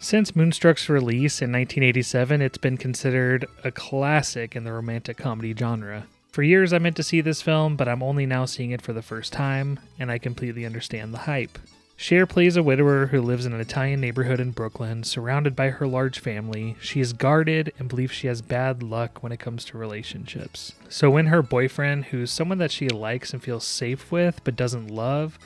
Since Moonstruck's release in 1987, it's been considered a classic in the romantic comedy genre. For years, I meant to see this film, but I'm only now seeing it for the first time, and I completely understand the hype. Cher plays a widower who lives in an Italian neighborhood in Brooklyn, surrounded by her large family. She is guarded and believes she has bad luck when it comes to relationships. So, when her boyfriend, who's someone that she likes and feels safe with but doesn't love,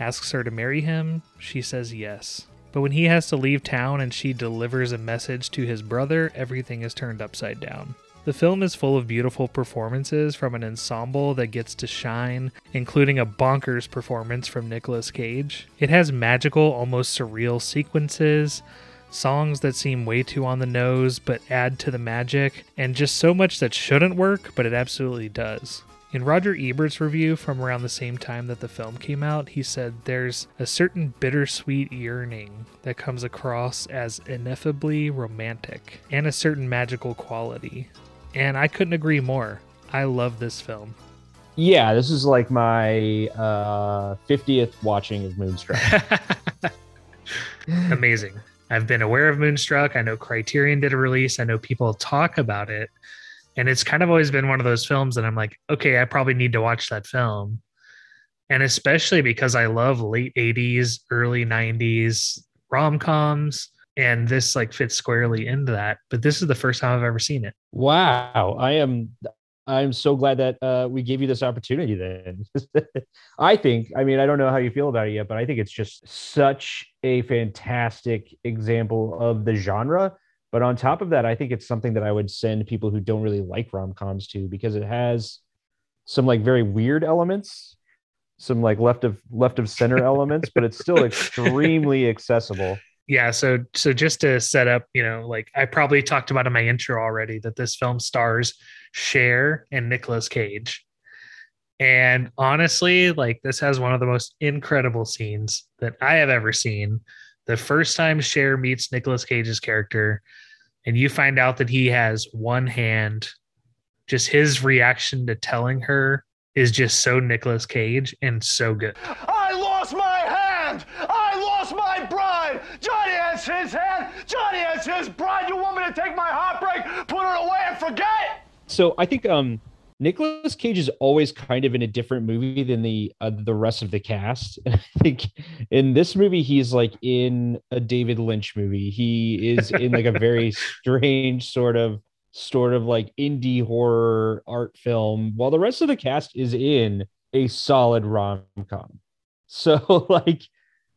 asks her to marry him, she says yes. But when he has to leave town and she delivers a message to his brother, everything is turned upside down. The film is full of beautiful performances from an ensemble that gets to shine, including a bonkers performance from Nicolas Cage. It has magical, almost surreal sequences, songs that seem way too on the nose but add to the magic, and just so much that shouldn't work, but it absolutely does. In Roger Ebert's review from around the same time that the film came out, he said there's a certain bittersweet yearning that comes across as ineffably romantic and a certain magical quality. And I couldn't agree more. I love this film. Yeah, this is like my uh, 50th watching of Moonstruck. Amazing. I've been aware of Moonstruck. I know Criterion did a release. I know people talk about it. And it's kind of always been one of those films that I'm like, okay, I probably need to watch that film. And especially because I love late 80s, early 90s rom coms and this like fits squarely into that. But this is the first time i've ever seen it. Wow. I am i'm so glad that uh, we gave you this opportunity then. I think i mean i don't know how you feel about it yet but i think it's just such a fantastic example of the genre but on top of that i think it's something that i would send people who don't really like rom-coms to because it has some like very weird elements some like left of left of center elements but it's still extremely accessible. Yeah so so just to set up you know like i probably talked about in my intro already that this film stars Cher and Nicolas Cage. And honestly like this has one of the most incredible scenes that i have ever seen the first time Cher meets Nicolas Cage's character and you find out that he has one hand just his reaction to telling her is just so Nicolas Cage and so good. I lost my hand! I lost my bride! Johnny has his hand! Johnny has his bride! You want me to take my heartbreak? Put it away and forget so i think um Nicolas Cage is always kind of in a different movie than the uh, the rest of the cast. I think in this movie he's like in a David Lynch movie. He is in like a very strange sort of sort of like indie horror art film while the rest of the cast is in a solid rom-com. So like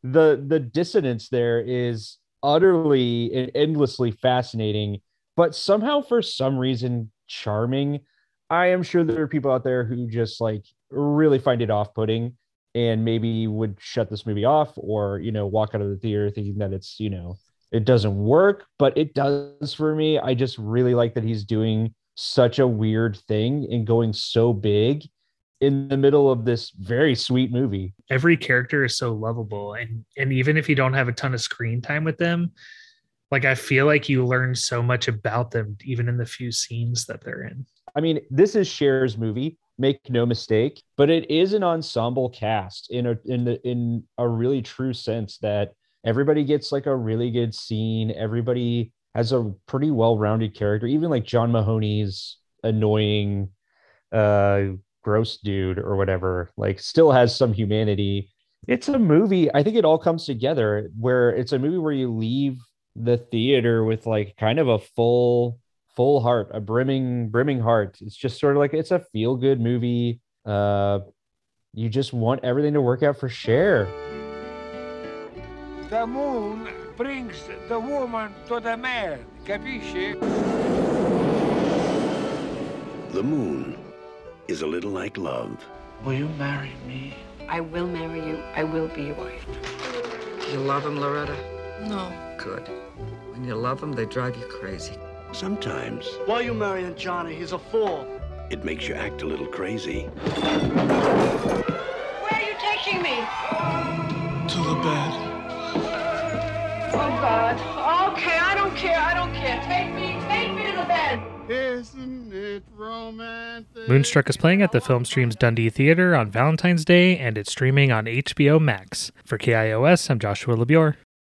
the the dissonance there is utterly and endlessly fascinating, but somehow for some reason charming. I am sure there are people out there who just like really find it off-putting and maybe would shut this movie off or you know walk out of the theater thinking that it's you know it doesn't work but it does for me. I just really like that he's doing such a weird thing and going so big in the middle of this very sweet movie. Every character is so lovable and and even if you don't have a ton of screen time with them like i feel like you learn so much about them even in the few scenes that they're in I mean, this is Cher's movie, make no mistake, but it is an ensemble cast in a in the in a really true sense that everybody gets like a really good scene. Everybody has a pretty well-rounded character. Even like John Mahoney's annoying uh gross dude or whatever, like still has some humanity. It's a movie. I think it all comes together where it's a movie where you leave the theater with like kind of a full full heart, a brimming, brimming heart. It's just sort of like it's a feel good movie. Uh, you just want everything to work out for Cher. The moon brings the woman to the man, capisci? The moon is a little like love. Will you marry me? I will marry you. I will be your wife. You love him, Loretta? No. Good. When you love him, they drive you crazy. Sometimes why are you marrying johnny he's a fool it makes you act a little crazy. Where are you taking me? to the bed Oh, God. Okay, I don't care. I don't care. Take me. Take me to the bed. isn't it romantic Moonstruck is playing at the Film Streams Dundee Theater on Valentine's Day, and it's streaming on HBO Max. For KIOS, I'm Joshua LeBure.